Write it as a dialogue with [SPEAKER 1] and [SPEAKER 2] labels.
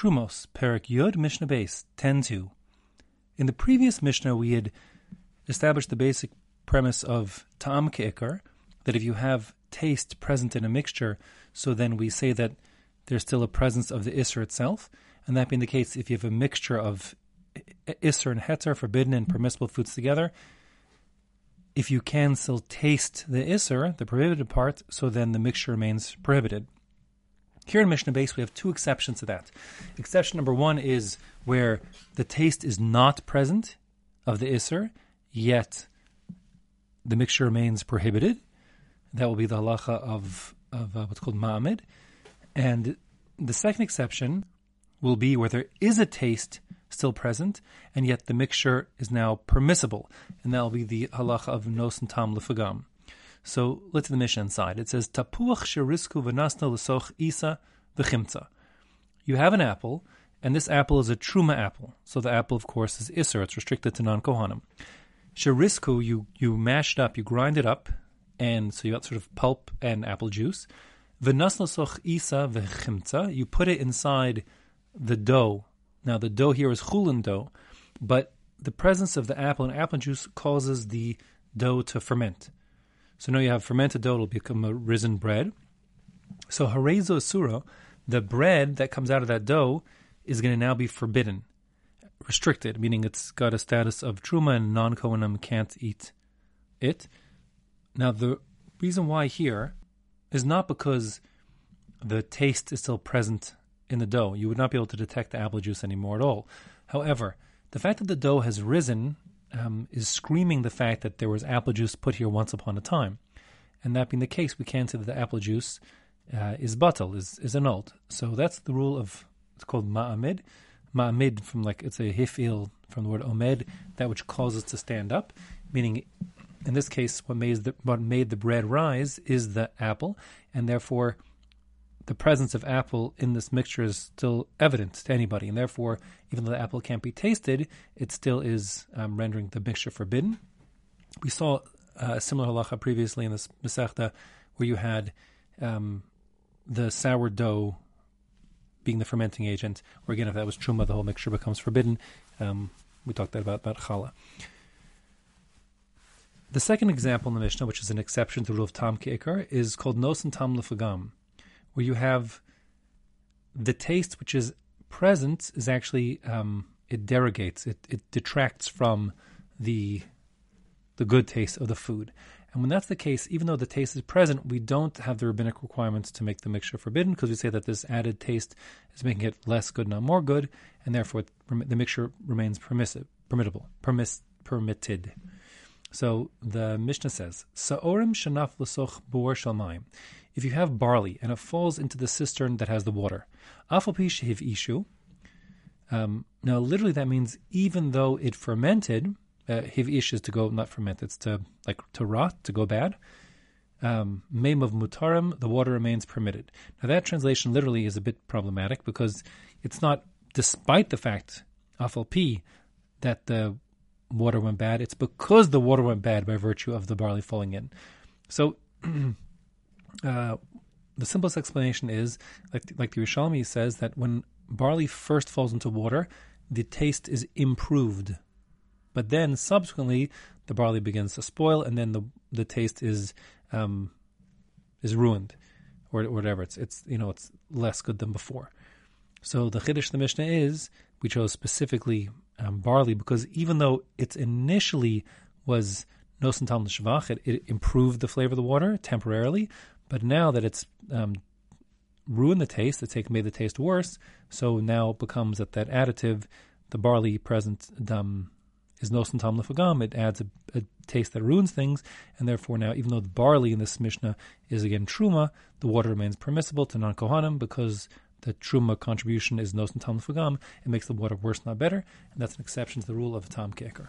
[SPEAKER 1] Trumos, Perek Yud, Mishnah Beis, 10.2. In the previous Mishnah, we had established the basic premise of Ta'am Ke'ikar, that if you have taste present in a mixture, so then we say that there's still a presence of the Isser itself, and that being the case, if you have a mixture of Isser and Heter, forbidden and permissible foods together, if you can still taste the Isser, the prohibited part, so then the mixture remains prohibited. Here in Mishnah Beis, we have two exceptions to that. Exception number one is where the taste is not present of the Isser, yet the mixture remains prohibited. That will be the halacha of, of uh, what's called ma'amid. And the second exception will be where there is a taste still present, and yet the mixture is now permissible. And that will be the halacha of nos and tam lefagam. So let's the Mishnah inside. It says tapuach sherisku v'nasna l'soch isa v'chimtza. You have an apple, and this apple is a truma apple. So the apple, of course, is iser. It's restricted to non kohanim. Sherisku, you you mash it up, you grind it up, and so you got sort of pulp and apple juice. V'nasna l'soch isa v'chimtza. You put it inside the dough. Now the dough here is chulin dough, but the presence of the apple and apple juice causes the dough to ferment. So now you have fermented dough, it'll become a risen bread. So harezo sura, the bread that comes out of that dough is going to now be forbidden, restricted, meaning it's got a status of truma and non kohanim can't eat it. Now the reason why here is not because the taste is still present in the dough. You would not be able to detect the apple juice anymore at all. However, the fact that the dough has risen um, is screaming the fact that there was apple juice put here once upon a time. And that being the case, we can say that the apple juice uh, is batal, is, is annulled. So that's the rule of, it's called ma'amid. Ma'amid from like, it's a hifil from the word omed, that which causes to stand up, meaning in this case, what made the, what made the bread rise is the apple, and therefore the presence of apple in this mixture is still evident to anybody, and therefore, even though the apple can't be tasted, it still is um, rendering the mixture forbidden. We saw uh, a similar halacha previously in this Masechta, where you had um, the sourdough being the fermenting agent, or again, if that was truma, the whole mixture becomes forbidden. Um, we talked that about, about challah. The second example in the Mishnah, which is an exception to the rule of Tam Ke'ikar, is called Nos Tam Lefagam where you have the taste which is present is actually um, it derogates, it, it detracts from the the good taste of the food. And when that's the case, even though the taste is present, we don't have the rabbinic requirements to make the mixture forbidden because we say that this added taste is making it less good, not more good, and therefore the mixture remains permissive, permittable, permiss, permitted. So the Mishnah says, "Sa'orim shanaf l'soch bor shalmayim." If you have barley and it falls into the cistern that has the water, afalpi shehiv ishu. Um, now, literally, that means even though it fermented, uh, hiv ish is to go not ferment, it's to like to rot, to go bad. Um, of mutarim, the water remains permitted. Now, that translation literally is a bit problematic because it's not despite the fact afalpi that the water went bad. It's because the water went bad by virtue of the barley falling in. So Uh, the simplest explanation is, like, like the Yerushalmi says, that when barley first falls into water, the taste is improved. But then subsequently, the barley begins to spoil, and then the the taste is um, is ruined, or, or whatever. It's it's you know it's less good than before. So the chiddush the Mishnah is we chose specifically um, barley because even though it initially was nosentam l'shvach, it, it improved the flavor of the water temporarily, but now that it's um, ruined the taste, it's made the taste worse. So now it becomes that that additive, the barley present um, is no tam lefagam. It adds a, a, taste that ruins things, and therefore now, even though the barley in this mishnah is again truma, the water remains permissible to non kohanim because the truma contribution is no tam lefagam. It makes the water worse, not better, and that's an exception to the rule of ta'am ke'ikar.